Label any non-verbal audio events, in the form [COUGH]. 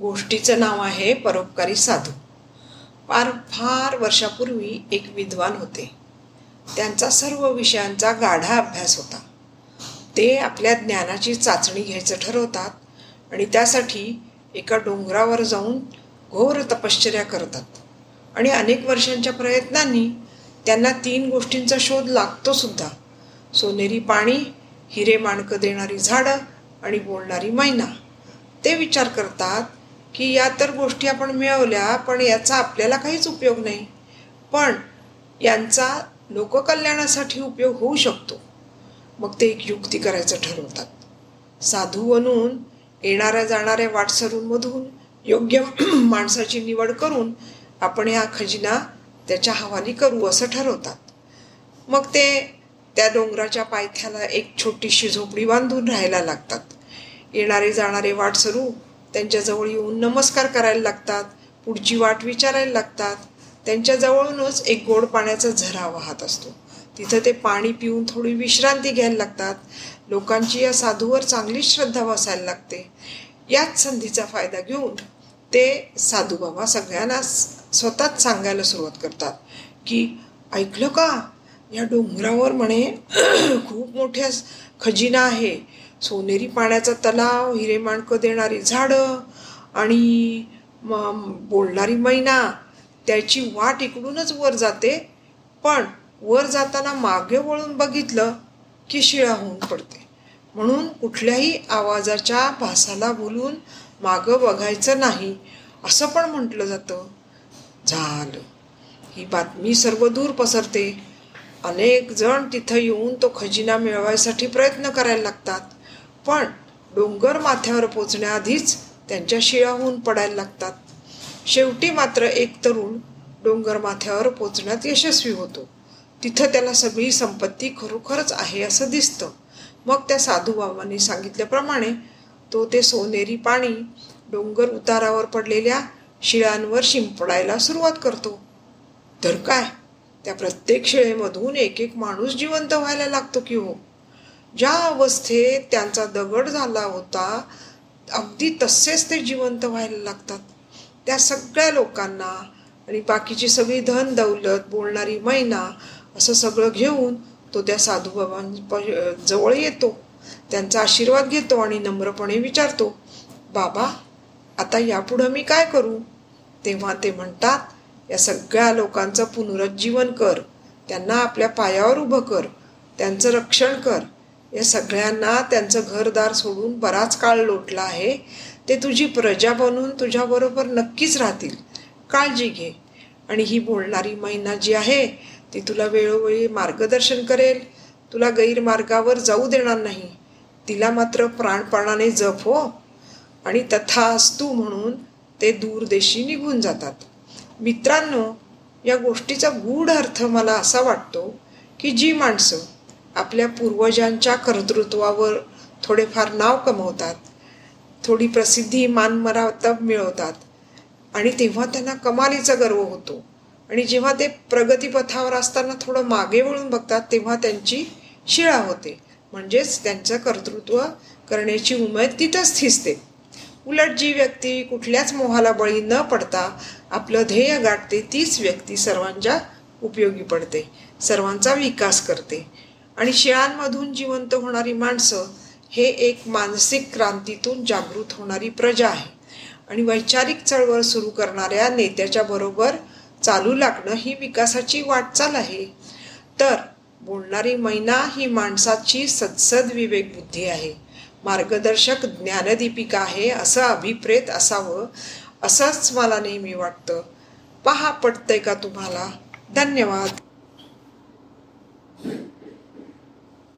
गोष्टीचं नाव आहे परोपकारी साधू. फार फार वर्षापूर्वी एक विद्वान होते. त्यांचा सर्व विषयांचा गाढा अभ्यास होता. ते आपल्या ज्ञानाची चाचणी घ्यायचं ठरवतात आणि त्यासाठी एका डोंगरावर जाऊन घोर तपश्चर्या करतात. आणि अनेक वर्षांच्या प्रयत्नांनी त्यांना तीन गोष्टींचा शोध लागतोसुद्धा सोनेरी पाणी हिरे माणकं देणारी झाडं आणि बोलणारी मैना. ते विचार करतात की या तर गोष्टी आपण मिळवल्या पण याचा आपल्याला काहीच उपयोग नाही. पण यांचा लोककल्याणासाठी उपयोग होऊ शकतो. मग ते एक युक्ती करायचं ठरवतात. साधू बनून येणाऱ्या जाणाऱ्या वाटसरूंमधून योग्य [CLEARS THROAT] माणसाची निवड करून आपण हा खजिना त्याच्या हवाली करू असं ठरवतात. मग ते त्या डोंगराच्या पायथ्याला एक छोटीशी झोपडी बांधून राहायला लागतात. येणारे जाणारे वाटसरू त्यांच्याजवळ येऊन नमस्कार करायला लागतात पुढची वाट विचारायला लागतात. त्यांच्याजवळूनच एक गोड पाण्याचा झरा वाहत असतो. तिथं ते पाणी पिऊन थोडी विश्रांती घ्यायला लागतात. लोकांची या साधूवर चांगली श्रद्धा बसायला लागते. याच संधीचा फायदा घेऊन ते साधू बाबा सगळ्यांना स्वतःच सांगायला सुरुवात करतात की ऐकलं का? या डोंगरावर म्हणे [CLEARS THROAT] खूप मोठ्या खजिना आहे. सोनेरी पाण्याचा तलाव हिरे माणकं देणारी झाडं आणि बोलणारी मैना त्याची वाट इकडूनच वर जाते. पण वर जाताना मागे वळून बघितलं की शिळा होऊन पडते. म्हणून कुठल्याही आवाजाच्या भासाला बोलून मागं बघायचं नाही असं पण म्हटलं जातं. झालं. ही बातमी सर्व दूर पसरते. अनेक जण तिथं येऊन तो खजिना मिळवायसाठी प्रयत्न करायला लागतात. पण डोंगर माथ्यावर पोचण्याआधीच त्यांच्या शिळाहून पडायला लागतात. शेवटी मात्र एक तरुण डोंगर माथ्यावर पोचण्यात यशस्वी होतो. तिथं त्याला सगळी संपत्ती खरोखरच आहे असं दिसतं. मग त्या साधू बाबांनी सांगितल्याप्रमाणे तो ते सोनेरी पाणी डोंगर उतारावर पडलेल्या शिळांवर शिंपडायला सुरुवात करतो. तर काय? त्या प्रत्येक शिळेमधून एक एक माणूस जिवंत व्हायला लागतो की हो? ज्या अवस्थेत त्यांचा दगड झाला होता अगदी तसेच ते जिवंत व्हायला लागतात. त्या सगळ्या लोकांना आणि बाकीची सगळी धन दौलत बोलणारी मैना असं सगळं घेऊन तो त्या साधूबाबां जवळ येतो. त्यांचा आशीर्वाद घेतो आणि नम्रपणे विचारतो बाबा आता यापुढं मी काय करू? तेव्हा ते म्हणतात या सगळ्या लोकांचं पुनरुज्जीवन कर. त्यांना आपल्या पायावर उभं कर. त्यांचं रक्षण कर. या सगळ्यांना त्यांचं घरदार सोडून बराच काळ लोटला आहे. ते तुझी प्रजा बनून तुझ्याबरोबर नक्कीच राहतील. काळजी घे. आणि ही बोलणारी मैना जी आहे ती तुला वेळोवेळी मार्गदर्शन करेल. तुला गैरमार्गावर जाऊ देणार नाही. तिला मात्र प्राणपणाने जप हो. आणि तथा असतू म्हणून ते दूरदेशी निघून जातात. मित्रांनो या गोष्टीचा गूढ अर्थ मला असा वाटतो की जी माणसं आपल्या पूर्वजांच्या कर्तृत्वावर थोडेफार नाव कमवतात. थोडी प्रसिद्धी मानमरातब मिळवतात. आणि तेव्हा त्यांना कमालीचा गर्व होतो. आणि जेव्हा ते प्रगतीपथावर असताना थोडं मागे वळून बघतात तेव्हा त्यांची शिळा होते. म्हणजेच त्यांचं कर्तृत्व करण्याची उमेद तिथंच थिसते. उलट जी व्यक्ती कुठल्याच मोहाला बळी न पडता आपलं ध्येय गाठते तीच व्यक्ती सर्वांच्या उपयोगी पडते सर्वांचा विकास करते. आणि शिळांमधून जिवंत होणारी माणसं हे एक मानसिक क्रांतीतून जागृत होणारी प्रजा आहे. आणि वैचारिक चळवळ सुरू करणाऱ्या नेत्याच्या बरोबर चालू लागणं ही विकासाची वाटचाल आहे. तर बोलणारी मैना ही माणसाची सदसद विवेक बुद्धी आहे. मार्गदर्शक ज्ञानदीपिका आहे असं अभिप्रेत असावं असंच मला नेहमी वाटतं. पहा पटतंय का तुम्हाला? धन्यवाद.